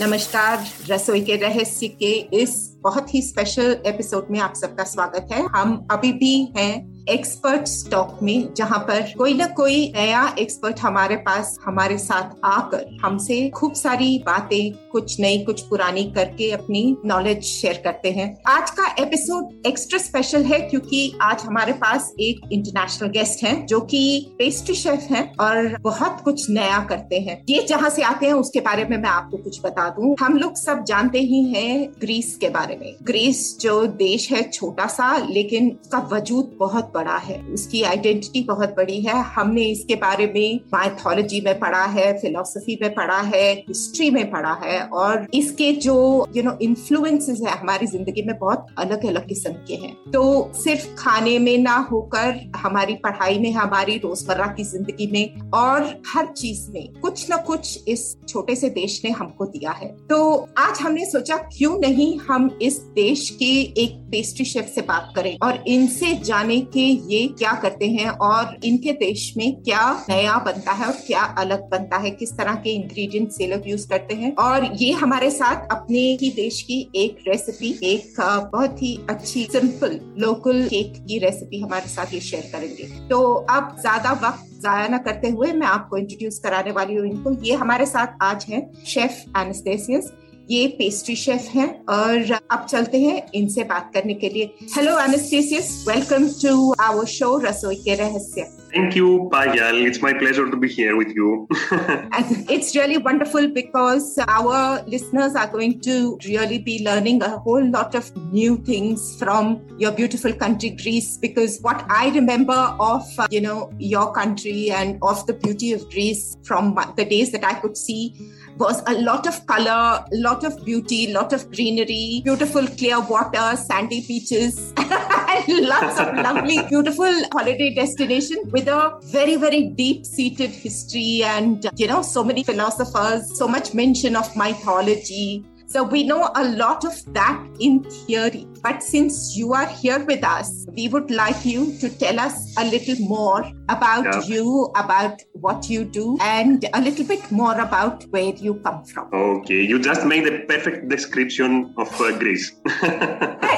नमस्कार रसोई के रहस्य के इस बहुत ही स्पेशल एपिसोड में आप सबका स्वागत है। हम अभी भी हैं एक्सपर्ट स्टॉक में, जहाँ पर कोई ना कोई नया एक्सपर्ट हमारे पास, हमारे साथ आकर हमसे खूब सारी बातें, कुछ नई, कुछ पुरानी करके अपनी नॉलेज शेयर करते हैं। आज का एपिसोड एक्स्ट्रा स्पेशल है क्योंकि आज हमारे पास एक इंटरनेशनल गेस्ट हैं, जो कि पेस्ट्री शेफ हैं और बहुत कुछ नया करते हैं। ये जहाँ से आते हैं, उसके बारे में मैं आपको कुछ बता दूँ। हम लोग सब जानते ही हैं ग्रीस के बारे में। ग्रीस जो देश है छोटा सा, लेकिन उसका वजूद बहुत बड़ा है। उसकी आइडेंटिटी बहुत बड़ी है। हमने इसके बारे में माइथोलॉजी में पढ़ा है फिलोसफी में पढ़ा है हिस्ट्री में पढ़ा है और इसके जो यू नो इन्फ्लुएंसेस है, हमारी ज़िंदगी में बहुत अलग अलग किस्म के हैं। तो सिर्फ़ खाने में ना होकर हमारी पढ़ाई में, हमारी रोज़मर्रा की ज़िंदगी में और हर चीज़ में कुछ ना कुछ इस छोटे से देश ने हमको दिया है। तो आज हमने सोचा, क्यों नहीं हम इस देश के एक पेस्ट्री शेफ से बात करें और इनसे जाने के ये क्या करते हैं और इनके देश में क्या नया बनता है और क्या अलग बनता है, किस तरह के इंग्रेडिएंट्स ये लोग यूज़ करते हैं। और ये हमारे साथ अपने ही देश की एक रेसिपी एक बहुत ही अच्छी सिंपल लोकल केक की रेसिपी हमारे साथ ये शेयर करेंगे। तो अब ज़्यादा वक्त जाया ना करते हुए मैं आपको इंट्रोड्यूस कराने वाली हूँ इनको। ये हमारे साथ आज है शेफ एनेस्थेसियस ये पेस्ट्री शेफ हैं और अब चलते हैं इनसे बात करने के लिए hello एनेस्थेसियस welcome to our show रसोई के रहस्य Thank you, Payal. It's my pleasure to be here with you. And it's really wonderful because our listeners are going to really be learning a whole lot of new things from your beautiful country, Greece. Because what I remember of, uh, you know, your country and of the beauty of Greece from the days that I could see was a lot of color, a lot of beauty, a lot of greenery, beautiful clear water, sandy beaches, and lots of lovely, beautiful holiday destination with a very, very deep-seated history and you know so many philosophers, so much mention of mythology. So we know a lot of that in theory. But since you are here with us, we would like you to tell us a little more about Yeah. you, about what you do, and a little bit more about where you come from. okay, you just made the perfect description of uh, Greece.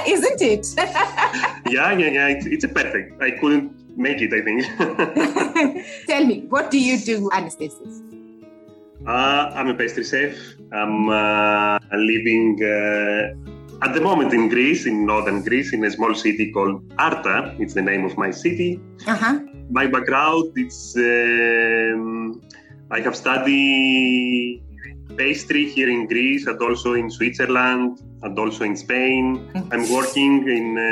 Isn't it? yeah, yeah, yeah. It's, it's a perfect. I couldn't make it, I think. Tell me, what do you do, Anastasis? Uh, I'm a pastry chef. I'm uh, living uh, at the moment in Greece, in northern Greece, in a small city called Arta. It's the name of my city. Uh-huh. my background it's um, i have studied pastry here in greece and also in switzerland and also in spain Mhm. i'm working in uh,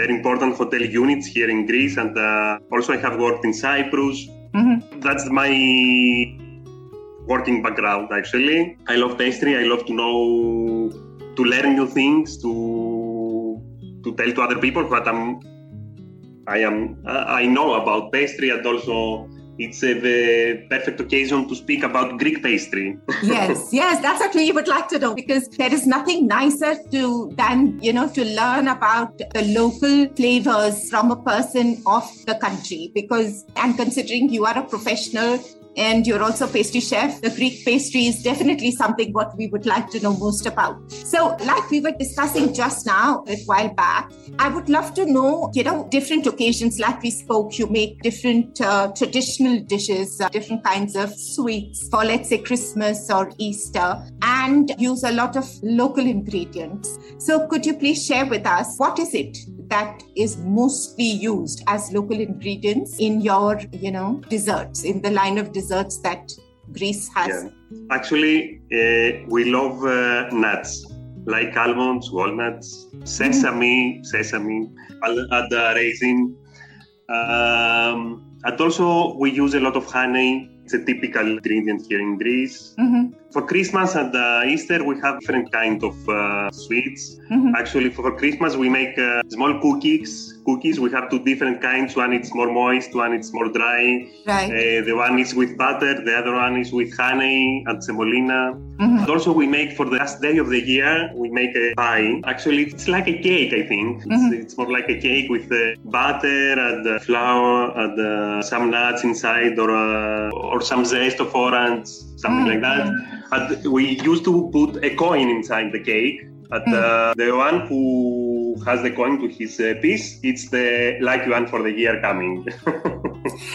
very important hotel units here in greece and uh, also i have worked in cyprus Mhm. that's my working background actually i love pastry i love to know to learn new things to to tell to other people what i'm I am uh, I know about pastry and also it's a the perfect occasion to speak about Greek pastry. yes, yes, that's what we would like to know because there is nothing nicer to than you know to learn about the local flavors from a person of the country. Because and considering you are a professional and you're also pastry chef, the Greek pastry is definitely something what we would like to know most about. So, like we were discussing just now a while back, I would love to know, you know, different occasions. Like we spoke, you make different uh, traditional dishes, uh, different kinds of sweets for, let's say, Christmas or Easter, and use a lot of local ingredients. So, could you please share with us what is it that is mostly used as local ingredients in your, you know, desserts, in the line of desserts that Greece has? Yeah. Actually, uh, we love uh, nuts like almonds, walnuts, sesame, sesame, and uh, raisin. Um, and also, we use a lot of honey. It's a typical ingredient here in Greece. Mhm, For Christmas and uh, Easter, we have different kind of uh, sweets. mhm. Actually, for Christmas, we make uh, small cookies. Cookies. We have two different kinds. One is more moist. One is more dry. Right. Uh, the one is with butter. The other one is with honey and semolina. Mhm. And also, we make for the last day of the year, we make a pie. Actually, it's like a cake. I think it's, Mhm. it's more like a cake with uh, butter and uh, flour and uh, some nuts inside, or uh, or some zest of orange, something Mm. like that. We used to put a coin inside the cake. But Mm. uh, the one who has the coin to his uh, piece, it's the lucky one for the year coming.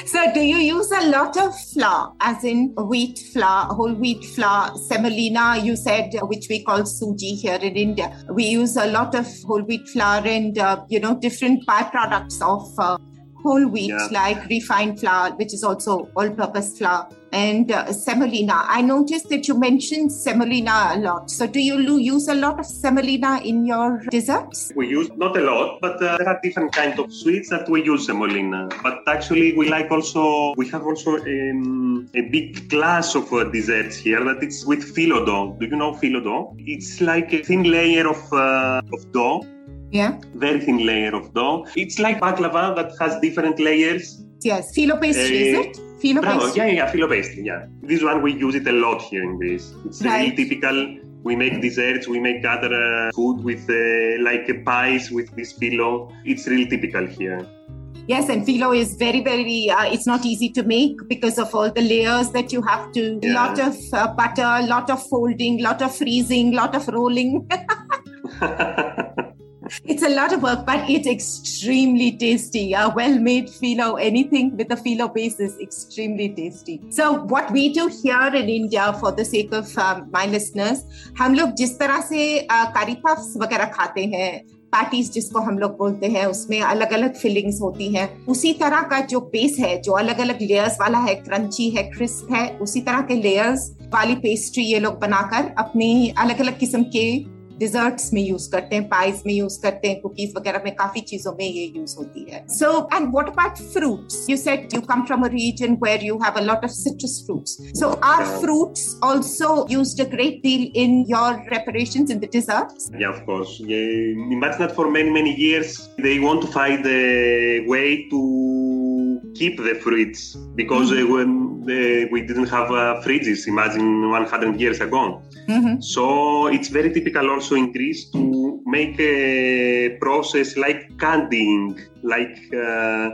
So, do you use a lot of flour, as in wheat flour, whole wheat flour, semolina? You said, uh, which we call suji here in India. We use a lot of whole wheat flour and uh, you know different byproducts of uh, whole wheat, Yeah. like refined flour, which is also all-purpose flour, and uh, semolina. I noticed that you mentioned semolina a lot. So, do you use a lot of semolina in your desserts? we use not a lot, but uh, there are different kinds of sweets that we use semolina. But actually, we like also we have also um, a big class of uh, desserts here that it's with phyllo dough. Do you know phyllo dough? It's like a thin layer of uh, of dough, Yeah. very thin layer of dough. It's like baklava that has different layers. Yes. Phyllo pastry, is Eh, it? Phyllo Bravo, pastry. yeah, yeah, yeah, phyllo pastry, yeah. This one we use it a lot here in Greece. It's really typical. We make desserts, we make other uh, food with uh, like uh, pies with this phyllo. It's really typical here. Yes, and phyllo is very, very. Uh, it's not easy to make because of all the layers that you have to. Yeah. Lot of uh, butter, lot of folding, a lot of freezing, a lot of rolling. it's a lot of work, but it's extremely tasty. A well-made phyllo, anything with a phyllo base is extremely tasty. So what we do here in India, for the sake of um, my listeners, हम लोग जिस तरह से करी puffs वगैरह खाते हैं patties जिसको हम लोग बोलते हैं उसमें अलग अलग फिलिंग्स होती हैं उसी तरह का जो बेस है जो अलग अलग लेयर्स वाला है क्रंची है क्रिस्प है उसी तरह के लेयर्स वाली पेस्ट्री ये लोग बनाकर अपनी अलग अलग किस्म के डिजर्ट्स में यूज करते हैं पाइज में यूज करते हैं कुकीज वगैरह में काफी चीजों में ये यूज होती है so and what about fruits you said you come from a region where you have a lot of citrus fruits so are Yeah. fruits also used a great deal in your preparations in the desserts Yeah, of course. Yeah, imagine that for many, many years they want to find a way to keep the fruits because uh, when we didn't have uh, fridges, imagine 100 years ago. Mhm. So it's very typical also in Greece to make a process like candying, like uh,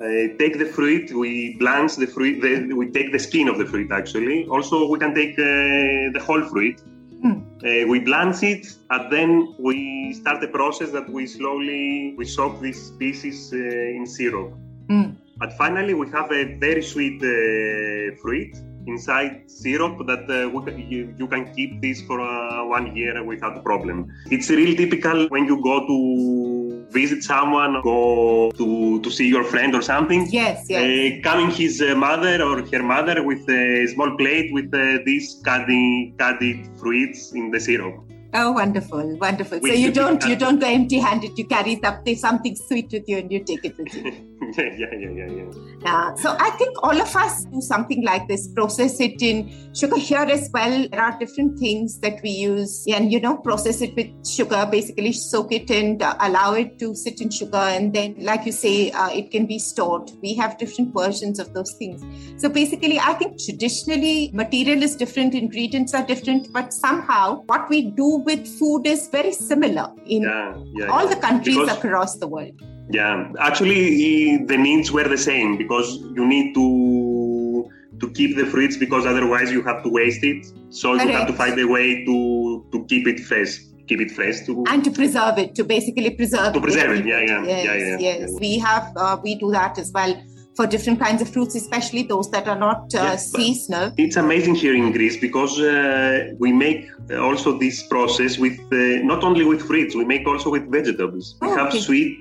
uh, take the fruit, we blanch the fruit, the, we take the skin of the fruit actually. Also, we can take uh, the whole fruit. Hmm. Uh, we blanch it and then we start a process that we slowly we soak these pieces uh, in syrup. Mm. But finally, we have a very sweet uh, fruit inside syrup that uh, we, you, you can keep this for uh, one year without a problem. It's really typical when you go to visit someone, go to, to see your friend or something. yes yes Uh, coming his uh, mother or her mother with a small plate with uh, these candy, candied fruits in the syrup. Oh, wonderful, wonderful. We so you don't you don't go empty-handed. You carry something something sweet with you, and you take it with you. yeah, yeah, yeah, yeah, yeah. So I think all of us do something like this. Process it in sugar here as well. There are different things that we use, and you know, process it with sugar. Basically, soak it and uh, allow it to sit in sugar, and then, like you say, uh, it can be stored. We have different versions of those things. So basically, I think traditionally material is different, ingredients are different, but somehow what we do with food is very similar in yeah, yeah all yeah. the countries Because- across the world. Yeah, actually, the needs were the same because you need to to keep the fruits because otherwise you have to waste it. So you have to find a way to to keep it fresh, keep it fresh. To And to preserve it, to basically preserve To preserve it, yeah, yeah, yes, yeah, yeah, yes. We have uh, we do that as well for different kinds of fruits, especially those that are not uh, Yes, seasonal. It's amazing here in Greece because uh, we make uh, also this process with uh, not only with fruits, we make also with vegetables. We Oh, have okay. sweet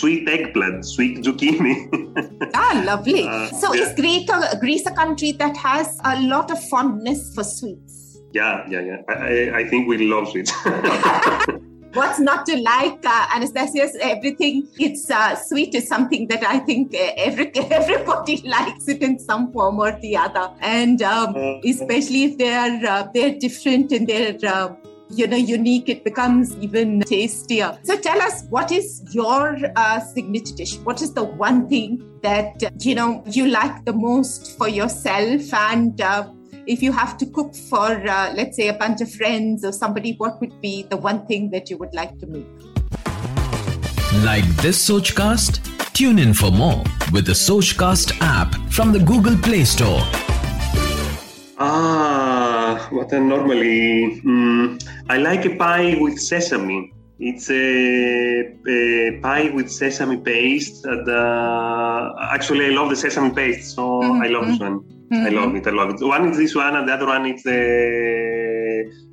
sweet eggplant, sweet zucchini. Ah, lovely. Uh, so yeah. is Greece a, Greece a country that has a lot of fondness for sweets? yeah, yeah, yeah. I, I think we love sweets. what's not to like? Uh, Anastasia's everything. It's uh, sweet is something that I think uh, every everybody likes it in some form or the other, and um, especially if they're uh, they're different in their. Uh, you know, unique, it becomes even tastier. So tell us, what is your uh, signature dish? What is the one thing that, uh, you know, you like the most for yourself? And uh, if you have to cook for, uh, let's say, a bunch of friends or somebody, what would be the one thing that you would like to make? Like this Sochcast? Tune in for more with the Sochcast app from the Google Play Store. Ah, what I normally. Mm, I like a pie with sesame. It's a, a pie with sesame paste. And, uh, actually, I love the sesame paste, so I love this one. I love it. I love it. One is this one, and the other one is the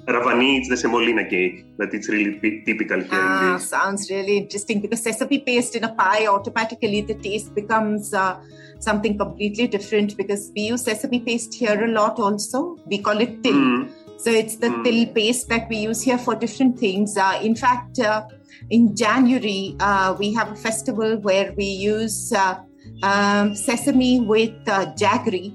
Ravani. It's the semolina cake. That it's really p- typical here Ah, sounds really interesting because sesame paste in a pie automatically the taste becomes uh, something completely different because we use sesame paste here a lot also. We call it til. Mm. So it's the Mm. til paste that we use here for different things. Uh, in fact, uh, in January, uh, we have a festival where we use uh, um, sesame with uh, jaggery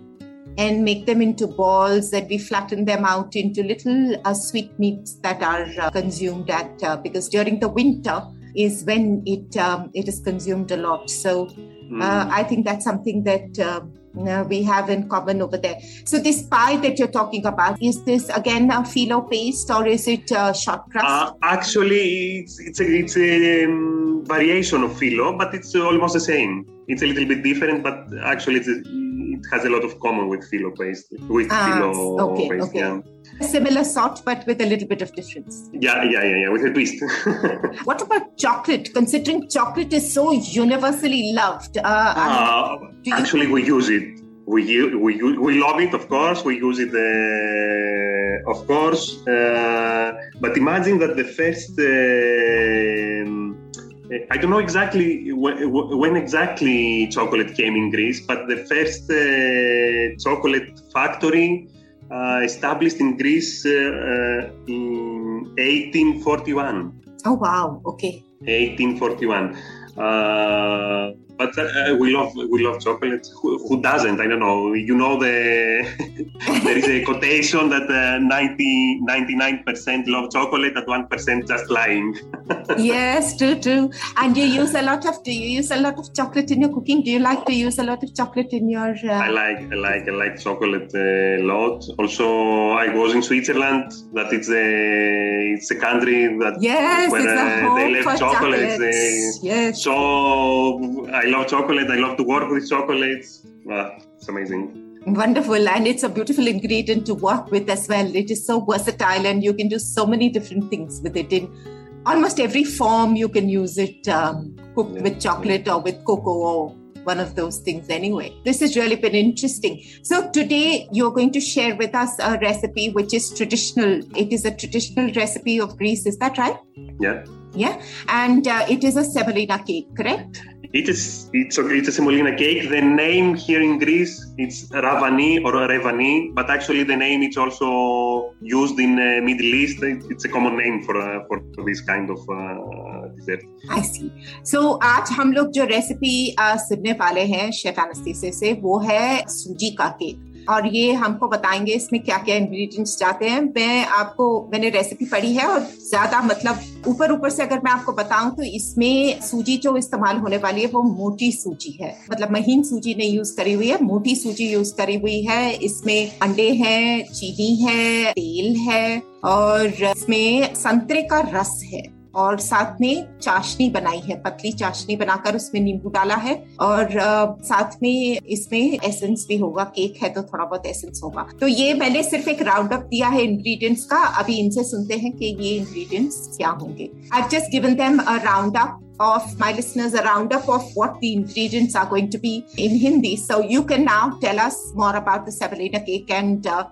and make them into balls that we flatten them out into little uh, sweetmeats that are uh, consumed at uh, because during the winter is when it um, it is consumed a lot. So Mm. i think that's something that uh, uh, we have in common over there. So this pie that you're talking about is this again a phyllo paste or is it uh, short crust? Uh, actually, it's it's a, it's a um, variation of phyllo, but it's almost the same. It's a little bit different, but actually, it's it has a lot of common with phyllo paste. With Ah, phyllo okay, paste, okay. yeah. similar sort but with a little bit of difference yeah, yeah, yeah, yeah, with a twist. what about chocolate considering chocolate is so universally loved uh, Uh, actually, we use it. We we we love it, of course. We use it, uh, of course. Uh, but imagine that the first. I don't know exactly when, when exactly chocolate came in Greece, but the first uh, chocolate factory uh, established in Greece uh, uh, in 1841. oh wow okay 1841. Uh, but uh, we love we love chocolate. Who, who doesn't? I don't know. You know the there is a quotation that uh, 90 99% love chocolate, and one percent just lying. yes, true, true. And you use a lot of. Do you use a lot of chocolate in your cooking? Do you like to use a lot of chocolate in your? I Uh, like I like I like chocolate a lot. Also, I was in Switzerland. That it's a it's a country that yes, where it's a uh, they love chocolate. Yes. So I love chocolate. I love to work with chocolates. Ah, it's amazing. Wonderful, and it's a beautiful ingredient to work with as well. It is so versatile, and you can do so many different things with it. In almost every form, you can use it um, cooked Yeah. with chocolate or with cocoa or one of those things anyway. This has really been interesting. So, today you're going to share with us a recipe which is traditional. It is a traditional recipe of Greece, is that right? Yeah. Yeah, and uh, it is a semolina cake, correct? It is it's a, it's a semolina cake. The name here in Greece it's Ravani or Revani, but actually the name is also used in uh, Middle East. It- It's a common name for uh, for this kind of uh, dessert. आई सी सो आज हम लोग जो recipe सुनने वाले हैं chef anaesthesia से वो है सूजी का केक और ये हमको बताएँगे इसमें क्या क्या इंग्रेडिएंट्स जाते हैं। मैं आपको, मैंने रेसिपी पढ़ी है और ज़्यादा मतलब ऊपर ऊपर से अगर मैं आपको बताऊँ तो इसमें सूजी जो इस्तेमाल होने वाली है वो मोटी सूजी है। मतलब महीन सूजी नहीं यूज़ करी हुई है, मोटी सूजी यूज़ करी हुई है। इसमें अंडे हैं, चीनी है, तेल है और इसमें संतरे का रस है। और साथ में चाशनी बनाई है पतली चाशनी बनाकर उसमें नींबू डाला है और साथ में इसमें एसेंस भी होगा केक है तो थोड़ा बहुत एसेंस होगा तो ये मैंने सिर्फ़ एक राउंड अप दिया है इंग्रेडिएंट्स का अभी इनसे सुनते हैं कि ये इंग्रेडिएंट्स क्या होंगे I just given them a round up of my listeners a roundup of what the ingredients are going to be in Hindi. So you can now tell us more about the semolina cake and uh,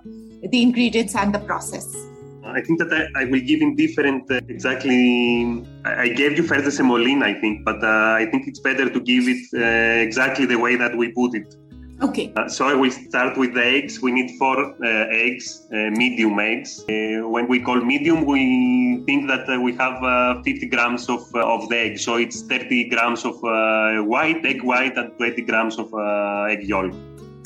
the ingredients and the process. I think that I, I will give in different uh, exactly. I, I gave you first the semolina, I think, but uh, I think it's better to give it uh, exactly the way that we put it. Okay. Uh, so I will start with the eggs. We need four uh, eggs, uh, medium eggs. Uh, when we call medium, we think that uh, we have uh, 50 grams of, of the egg. So it's 30 grams of uh, white, egg white, and 20 grams of uh, egg yolk.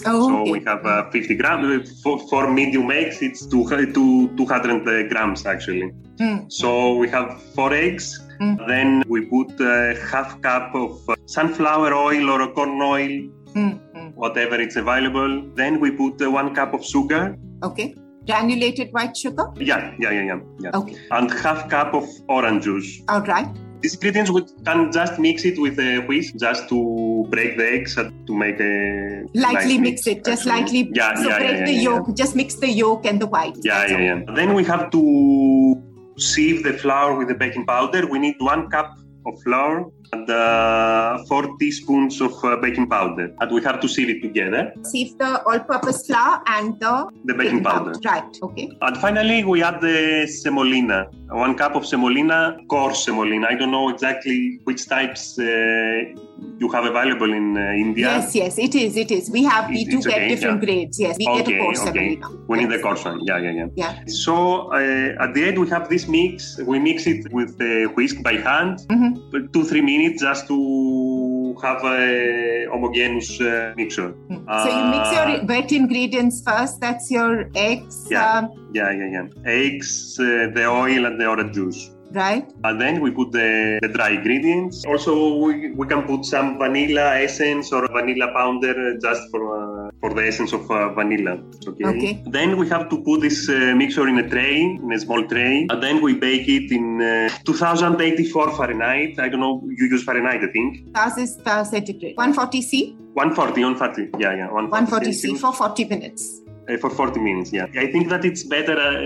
Oh, So okay. we have uh, 50 grams. For, for medium eggs, it's two, two, 200 grams actually. Mm. So we have four eggs. Mm. Then we put uh, half cup of uh, sunflower oil or corn oil, mm. whatever it's available. Then we put uh, one cup of sugar. Okay. Granulated white sugar. Yeah, yeah, yeah, yeah, yeah. Okay. And half cup of orange juice. All right. These ingredients we can just mix it with a whisk just to break the eggs and to make a Lightly nice mix it. Just actually. lightly. Yeah, so yeah, break yeah, the yeah, yolk. Just mix the yolk and the white. Yeah, yeah, all. yeah. Then we have to sieve the flour with the baking powder. We need one cup of flour and uh, four teaspoons of uh, baking powder. And we have to sieve it together, Sieve the all-purpose flour and the the baking powder. Right. Okay. And finally, we add the semolina. One cup of semolina, coarse semolina. I don't know exactly which types uh, you have available in uh, India. Yes, yes, it is. It is. We have. We It- do get okay, different yeah. grades. Yes, we get a coarse okay. We need the Yes. coarse one. Yeah, yeah, yeah. Yeah. So uh, at the end, we have this mix. We mix it with the whisk by hand, Mhm. two three minutes, just to have a homogeneous uh, mixture. Mm. so you mix Uh, your wet ingredients first. That's your eggs, Yeah. um, Yeah, yeah, yeah. Eggs, uh, the oil, and the orange juice. Right? And then we put the, the dry ingredients. Also, we, we can put some vanilla essence or vanilla powder just for uh, for the essence of uh, vanilla. Okay. Okay. Then we have to put this uh, mixture in a tray, in a small tray, and then we bake it in uh, 2084 Fahrenheit. I don't know. You use Fahrenheit, I think. Ours is the centigrade. 140 C, 140, 140. Yeah, yeah. 140 C for 40 minutes. Uh, for 40 minutes, yeah. I think that it's better uh,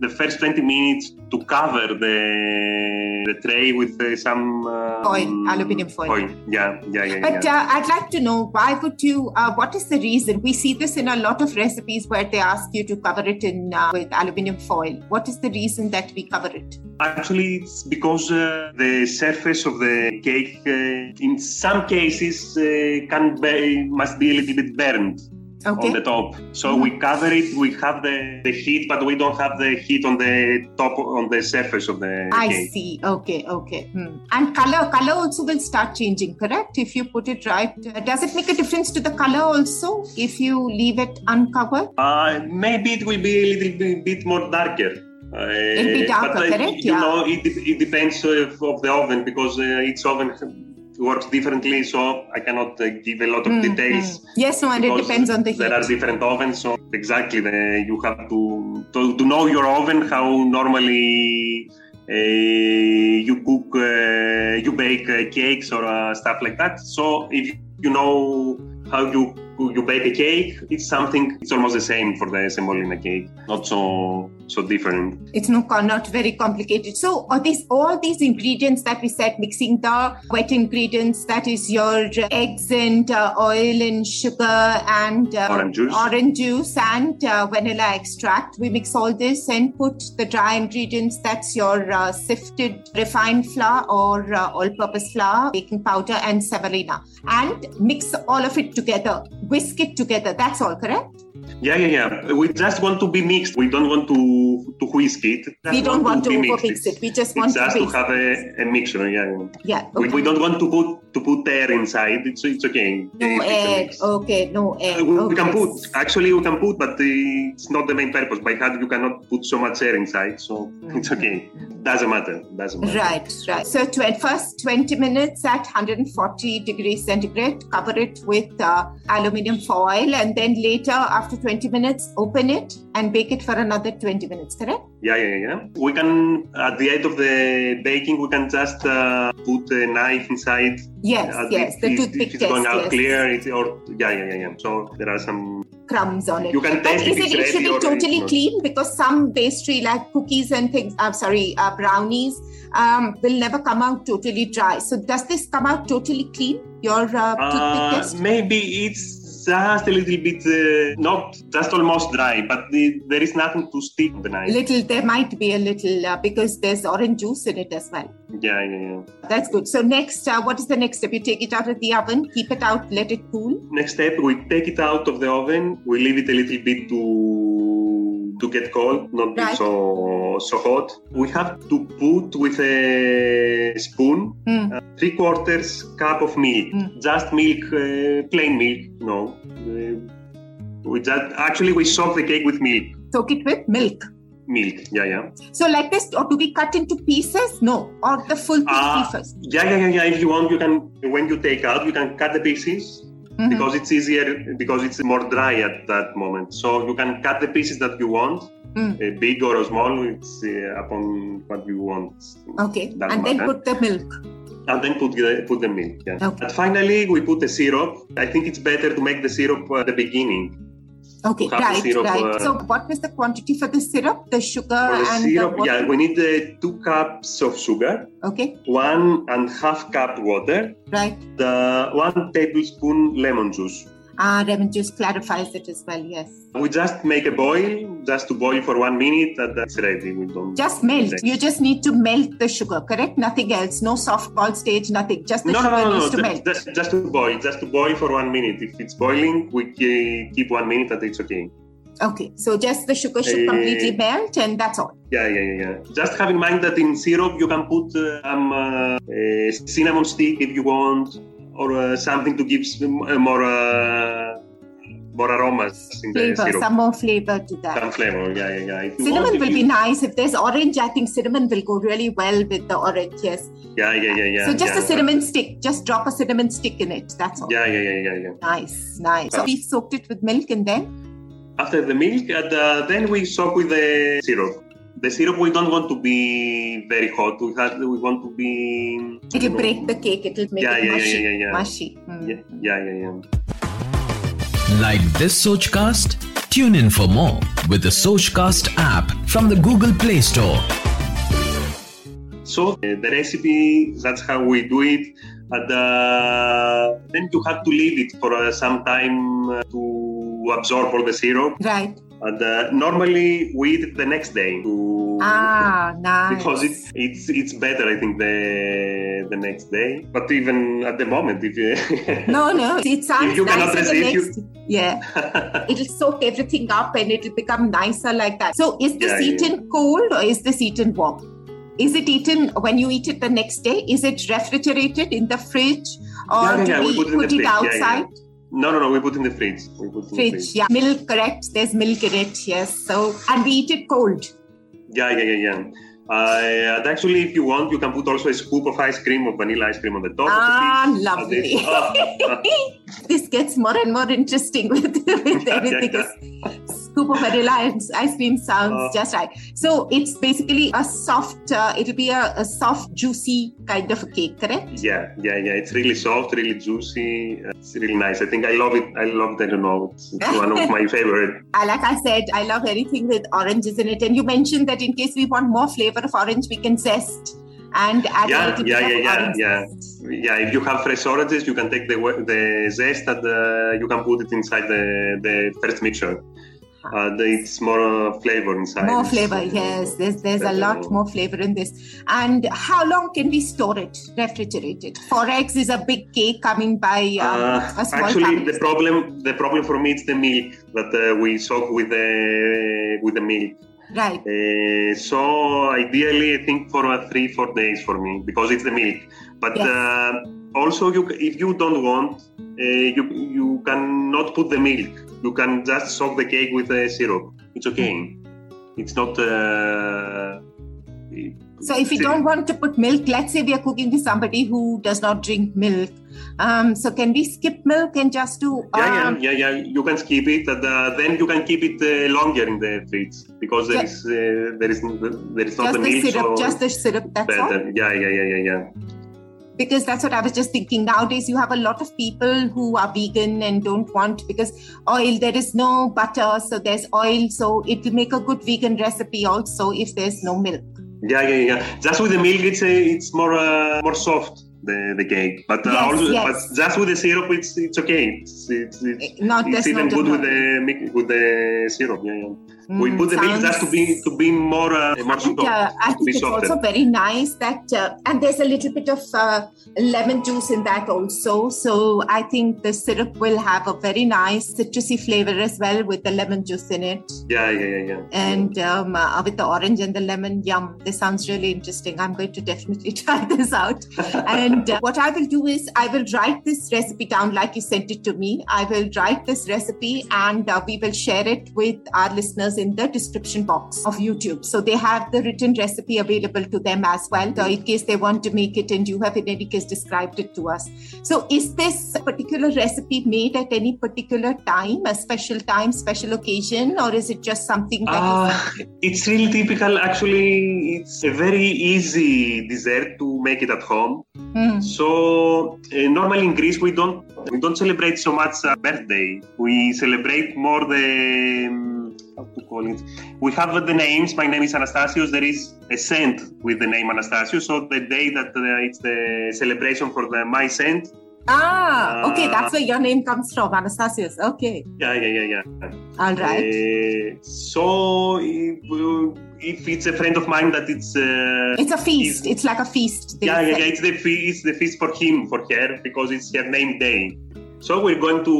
the first 20 minutes to cover the, the tray with uh, some um, Foil, aluminium foil. Yeah, yeah, yeah. yeah, But yeah. uh, I'd like to know why would you? Uh, what is the reason? We see this in a lot of recipes where they ask you to cover it in uh, with aluminium foil. What is the reason that we cover it? Actually, it's because uh, the surface of the cake, uh, in some cases, uh, can be, must be a little bit burned. Okay. on the top. So we cover it. We have the, the heat, but we don't have the heat on the top on the surface of the I cake. see. Okay, okay. Hmm. And color, color also will start changing, correct? If you put it right, Uh, does it make a difference to the color also if you leave it uncovered? Uh, maybe it will be a little bit, bit more darker. Uh, It'll be darker, but, uh, correct? You Yeah. know, it, it depends of, of the oven because uh, each oven works differently. So I cannot uh, give a lot of Hmm, details. hmm. Yes, no, and it depends on the heat. There are different ovens, so exactly the, you have to, to to know your oven how normally uh, you cook, uh, you bake uh, cakes or uh, stuff like that. So if you know how you you bake a cake, it's something. It's almost the same for the semolina cake. Not so so different. it's no not very complicated so are these all these ingredients that we said mixing the wet ingredients that is your eggs and uh, oil and sugar and uh, Orange juice. orange juice and uh, vanilla extract we mix all this and put the dry ingredients that's your uh, sifted refined flour or uh, all-purpose flour baking powder and semolina and mix all of it together whisk it together. That's all correct Yeah, yeah, yeah. We just want to be mixed. We don't want to to whisk it. we don't want to be over-mix it we just It's want just to to have a, a mixture. Yeah. yeah. yeah We, we don't want to put to put air inside. It's it's okay. No egg. Okay, no. Uh, we, we can put actually we can put, but it's not the main purpose. By hand you cannot put so much air inside, so it's okay. Doesn't matter. Doesn't matter. Right, right. So tw- first 20 minutes at 140 degrees centigrade, cover it with uh, aluminium foil, and then later, after 20 minutes, open it and bake it for another 20 minutes, correct? Yeah, yeah, yeah. We can at the end of the baking we can just uh, put a knife inside. Yes, uh, yes. if- The toothpick if it's going test, out yes. clear. It, or yeah, yeah, yeah, yeah. So there are some. Crumbs on it. You can But test is it, it's it should be totally clean because some pastry like cookies and things, I'm sorry, uh, brownies um, will never come out totally dry. So does this come out totally clean? Your uh, toothpick Uh, test? maybe it's just a little bit, uh, not just almost dry, but the, there is nothing to stick the knife. Little, there might be a little uh, because there's orange juice in it as well. Yeah, yeah, yeah. That's good. So next, uh, what is the next step? You take it out of the oven, keep it out, let it cool. Next step, we take it out of the oven. We leave it a little bit to to get cold, not be so so hot. We have to put with a spoon Hmm. uh, three quarters cup of milk, Mm. just milk, uh, plain milk. No, uh, we just actually we soak the cake with milk. Soak it with milk. Milk, yeah, yeah. So like this, or do we cut into pieces? No, or the full piece Ah, first. Yeah, yeah, yeah, yeah. If you want, you can. When you take out, you can cut the pieces Mhm. because it's easier because it's more dry at that moment. So you can cut the pieces that you want, Mm. uh, big or small. It's uh, upon what you want. Okay, and then matter. put the milk. And then put the put the milk. Yeah. Okay. And finally, we put the syrup. I think it's better to make the syrup at the beginning. Okay, the right, syrup, right. uh, so what was the quantity for the syrup? The sugar the and syrup, the water? yeah, we need uh, two cups of sugar, Okay, one and half cup water, right. the one tablespoon lemon juice. Ah, lemon juice clarifies it as well. Yes. We just make a boil, just to boil for one minute, and that's ready. We don't Just melt. You just need to melt the sugar, correct? Nothing else. No soft ball stage. Nothing. Just the no, sugar no, no, needs no. to Just, melt. just, just to boil, just to boil for one minute. If it's boiling, we keep one minute, and it's okay. Okay, so just the sugar should Eh, completely melt, and that's all. Yeah, yeah, yeah, yeah. Just have in mind that in syrup you can put uh, some uh, uh, cinnamon stick if you want, or uh, something to give uh, more uh, more aromas Flavor, some more flavor to that. Some flavor, yeah, yeah, yeah. Cinnamon will be nice. If there's orange, I think cinnamon will go really well with the orange. Yes. Yeah, yeah, yeah, yeah. so just yeah. a cinnamon stick. Just drop a cinnamon stick in it. That's all. Yeah, yeah, yeah, yeah, yeah. Nice, nice. So we soaked it with milk and then After the milk, and uh, then we soak with the syrup. The syrup we don't want to be very hot. We have we want to be. it'll break the cake. It'll make Yeah, it yeah, yeah, mushy. yeah, yeah. Mushy. Mm. Yeah, yeah, yeah, yeah. Like this Sochcast? Tune in for more with the Sochcast app from the Google Play Store. So uh, the recipe, that's how we do it. And uh, then you have to leave it for uh, some time uh, to absorb all the syrup. Right. And uh, normally we eat it the next day to Ah, nice. because it's it's it's better I think the the next day. But even at the moment, if you No, no. It sounds If you cannot nicer the resist, you- Yeah. It'll soak everything up and it'll become nicer like that. So is this Yeah, yeah. eaten cold or is this eaten warm? Is it eaten when you eat it the next day? Is it refrigerated in the fridge or Yeah, yeah, do yeah, we we put it put it fridge. Yeah, yeah. outside? No no no we put in the fridge. We put in the Fridge, yeah. Milk, correct? There's milk in it, yes. So and we eat it cold. Yeah, yeah, yeah, yeah. Uh, and actually, if you want, you can put also a scoop of ice cream, or vanilla ice cream on the top. Ah, of the lovely. ah, ah. this gets more and more interesting with, with Yeah, everything. yeah, Scoop of vanilla ice cream sounds Uh. just right. So it's basically a soft, uh, it'll be a, a soft, juicy kind of a cake, correct? Yeah, yeah, yeah. It's really soft, really juicy. Uh, It's really nice. I think I love it. I love that, I don't know. It's, it's one of my favorite. Uh, like I said, I love anything with oranges in it. And you mentioned that in case we want more flavor of orange, we can zest and add a Yeah, yeah, yeah, yeah, yeah. Yeah, if you have fresh oranges, you can take the the zest and uh, you can put it inside the the first mixture. Uh, it's more uh, flavor inside. More flavor, uh, yes. There's there's a lot more flavor in this. And how long can we store it, refrigerated? Four eggs is a big cake coming by um, Uh, actually, family. the problem the problem for me is the milk that uh, we soak with the with the milk. Right. Uh, so ideally, I think for uh, three four days for me because it's the milk. But Yes. uh, also, you if you don't want, you you cannot put the milk. You can just soak the cake with the syrup. It's okay. It's not. Uh, So if you don't want to put milk, let's say we are cooking with somebody who does not drink milk. Um, so can we skip milk and just do? Yeah, um, yeah, yeah, yeah. You can skip it, and uh, then you can keep it uh, longer in the fridge because there Ju- is uh, there is there is not Just the the milk, syrup, so just the syrup. That's all. Yeah, yeah, yeah, yeah, yeah. Because that's what I was just thinking. Nowadays, you have a lot of people who are vegan and don't want because oil, there is no butter, so there's oil, so it will make a good vegan recipe also if there's no milk. Yeah, yeah, yeah. Just with the milk, it's uh, it's more uh, more soft the, the cake. But uh, Yes, also, yes. but just with the syrup, it's it's okay. It's it's, it's, Not it's even good with the with the syrup. Yeah, yeah. We Mm, put the milk just to be to be more uh, more And soft, uh, I think it's softer. also very nice that, uh, and there's a little bit of uh, lemon juice in that also. So I think the syrup will have a very nice citrusy flavor as well with the lemon juice in it. Yeah, yeah, yeah, yeah. And um, uh, with the orange and the lemon, yum, this sounds really interesting. I'm going to definitely try this out. and uh, what I will do is I will write this recipe down like you sent it to me. I will write this recipe and uh, we will share it with our listeners in the description box of YouTube. So they have the written recipe available to them as well, so in case they want to make it. And you have in any case described it to us. So is this particular recipe made at any particular time, a special time, special occasion, or is it just something that is Uh, it's really typical. Actually, it's a very easy dessert to make it at home. Hmm. So uh, normally in Greece we don't we don't celebrate so much a birthday. We celebrate more the to call it. We have uh, the names. My name is Anastasios. There is a saint with the name Anastasios. So the day that uh, it's the celebration for the my saint. Ah, okay, Uh, that's where your name comes from, Anastasius. Okay, Yeah, yeah, yeah, yeah. all right. Uh, so if, uh, if it's a friend of mine that it's uh, it's a feast. It's like a feast. yeah, yeah, yeah, it's the feast, it's the feast for him, for her, because it's her name day. So we're going to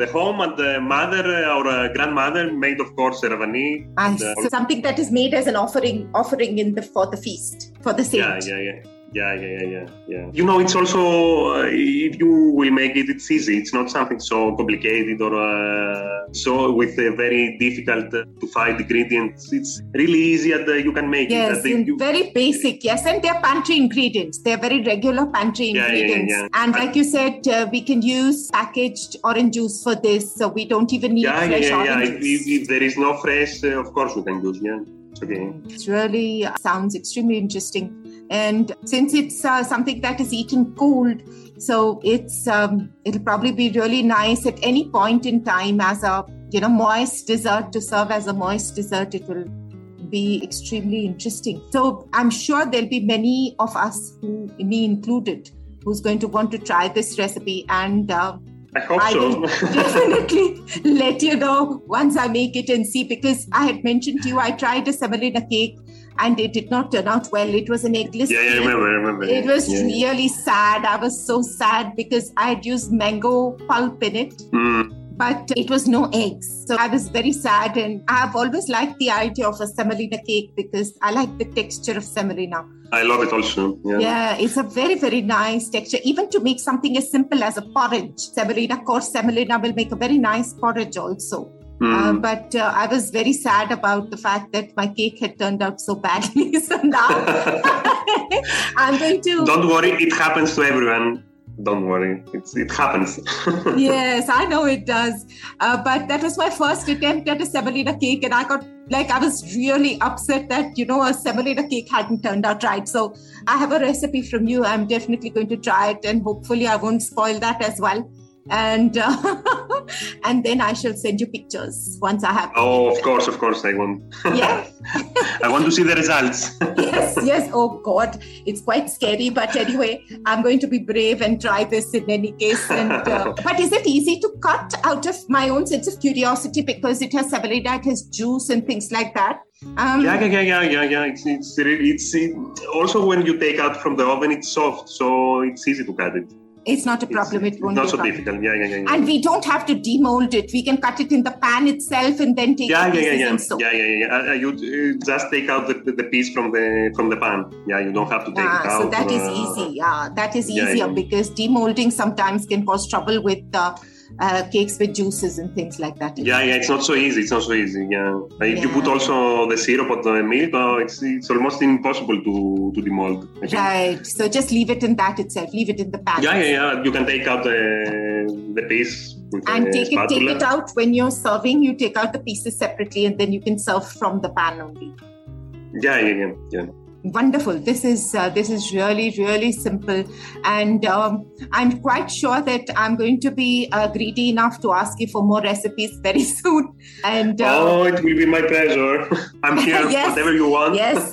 the home and the mother or uh, grandmother made, of course, ravani. Ah, and, so something that is made as an offering, offering in the for the feast for the saint. yeah, yeah, yeah. Yeah, yeah, yeah, yeah, yeah. You know, it's also uh, if you will make it, it's easy. It's not something so complicated or uh, so with a very difficult uh, to find ingredients. It's really easy and uh, you can make Yes, it. And you- very basic. Yes, and they're pantry ingredients. They're very regular pantry Yeah, yeah, yeah, ingredients. yeah. And like you said, uh, we can use packaged orange juice for this, so we don't even need yeah, fresh yeah, yeah. If, if, if there is no fresh, uh, of course we can use. Yeah, it's okay. It really sounds extremely interesting. And since it's uh, something that is eaten cold, so it's um, it'll probably be really nice at any point in time as a you know moist dessert to serve as a moist dessert. It will be extremely interesting. So I'm sure there'll be many of us, who me included, who's going to want to try this recipe and. Uh, I hope I so. definitely let you know once I make it and see because I had mentioned to you I tried a semolina cake and it did not turn out well. It was an eggless yeah, yeah, I remember, I remember. It was yeah. really sad. I was so sad because I had used mango pulp in it, Mm, but it was no eggs. So I was very sad. And I have always liked the idea of a semolina cake because I like the texture of semolina. I love it also. Yeah. Yeah, it's a very, very nice texture. Even to make something as simple as a porridge, semolina, coarse semolina will make a very nice porridge also. Mm. Uh, but uh, I was very sad about the fact that my cake had turned out so badly. so now I'm going to. Don't worry, it happens to everyone. Don't worry, it's, it happens. yes, I know it does. Uh, but that was my first attempt at a semolina cake, and I got like I was really upset that you know a semolina cake hadn't turned out right. So I have a recipe from you. I'm definitely going to try it, and hopefully I won't spoil that as well. And uh, and then I shall send you pictures once I have. oh, of course, of course, I want. Yeah. I want to see the results. yes, yes. Oh God, it's quite scary. But anyway, I'm going to be brave and try this in any case. And uh, but is it easy to cut out of my own sense of curiosity because it has semolina, it has juice and things like that? Um, yeah, yeah, yeah, yeah, yeah, yeah. It's it's it's it, also when you take out from the oven, it's soft, so it's easy to cut it. It's not a problem. It's, It won't not be so problem. difficult. Yeah, yeah, yeah. yeah. And we don't have to demold it. We can cut it in the pan itself and then take yeah, the yeah, yeah, yeah, so. yeah, yeah, yeah. Uh, uh, you uh, just take out the, the, piece from the from the pan. Yeah, you don't have to take it Ah, out. so that is uh, easy. Yeah, that is yeah, easier yeah. because demolding sometimes can cause trouble with uh, uh, cakes with juices and things like that. Yeah, yeah, it's not so easy. It's not so easy. Yeah, Uh, if you put also the syrup on the milk, uh, it's it's almost impossible to to demold. Right. So just leave it in that itself. Leave it in the pan. Yeah, yeah, yeah. You can take out the the piece And take it, take it out when you're serving. You take out the pieces separately, and then you can serve from the pan only. Yeah, yeah, yeah, yeah. Wonderful. This is uh, this is really really simple. And um, i'm quite sure that i'm going to be uh, greedy enough to ask you for more recipes very soon. And uh, oh it will be my pleasure. I'm here yes, whatever you want. Yes.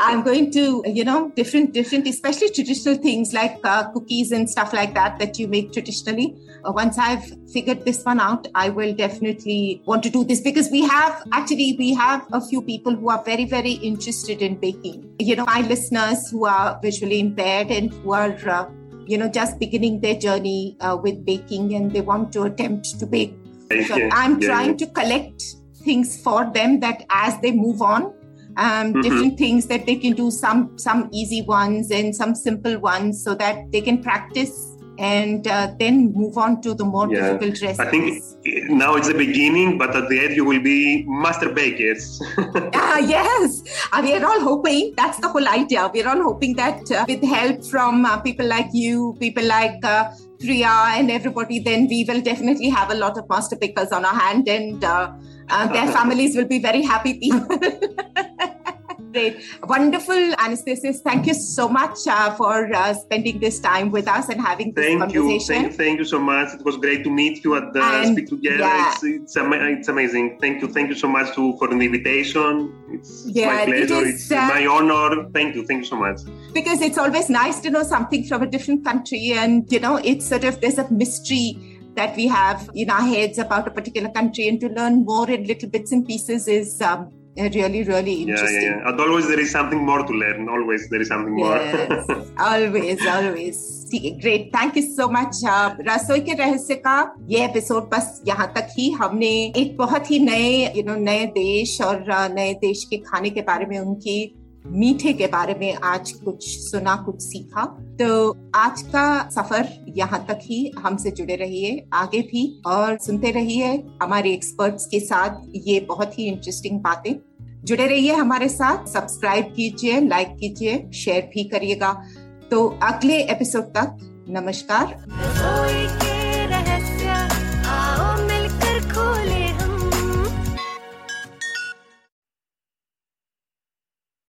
I'm going to you know different different especially traditional things like uh, cookies and stuff like that that you make traditionally. Uh, once i've figured this one out i will definitely want to do this because we have actually we have a few people who are very very interested in baking you know, my listeners who are visually impaired and who are, uh, you know, just beginning their journey uh, with baking and they want to attempt to bake. So yeah, I'm yeah, trying yeah. to collect things for them that as they move on, um, mm-hmm. different things that they can do, some some easy ones and some simple ones, so that they can practice and uh, then move on to the more yeah. difficult recipes. I think now it's the beginning, but at the end you will be master bakers. uh, yes, uh, we are all hoping. That's the whole idea. We are all hoping that uh, with help from uh, people like you, people like uh, Priya, and everybody, then we will definitely have a lot of master bakers on our hand, and uh, their families will be very happy people. Great. Wonderful, Anastasios. Thank you so much uh, for uh, spending this time with us and having this thank conversation. You. Thank, you. thank you so much. It was great to meet you at the and, Speak Together. Yeah. It's, it's, it's, amazing. Thank you. Thank you so much to, for the invitation. It's, yeah, my pleasure. It is, it's uh, my honor. Thank you. Thank you so much. Because it's always nice to know something from a different country. And, you know, it's sort of, there's a mystery that we have in our heads about a particular country and to learn more in little bits and pieces is um, really, really interesting. Yeah, yeah, yeah. And always there is something more to learn. Always there is something yes, more. always, always. ठीक है great thank you so much Rasoi ke Rahasya का ये episode बस यहाँ तक ही हमने एक बहुत ही नए यू नो नए देश और नए देश के खाने के बारे में उनकी मीठे के बारे में आज कुछ सुना, कुछ सीखा। तो आज का सफ़र यहाँ तक ही हमसे जुड़े रहिए, आगे भी और सुनते रहिए हमारे एक्सपर्ट्स के साथ ये बहुत ही इंटरेस्टिंग बातें। जुड़े रहिए हमारे साथ सब्सक्राइब कीजिए लाइक कीजिए शेयर भी करिएगा। तो अगले एपिसोड तक नमस्कार।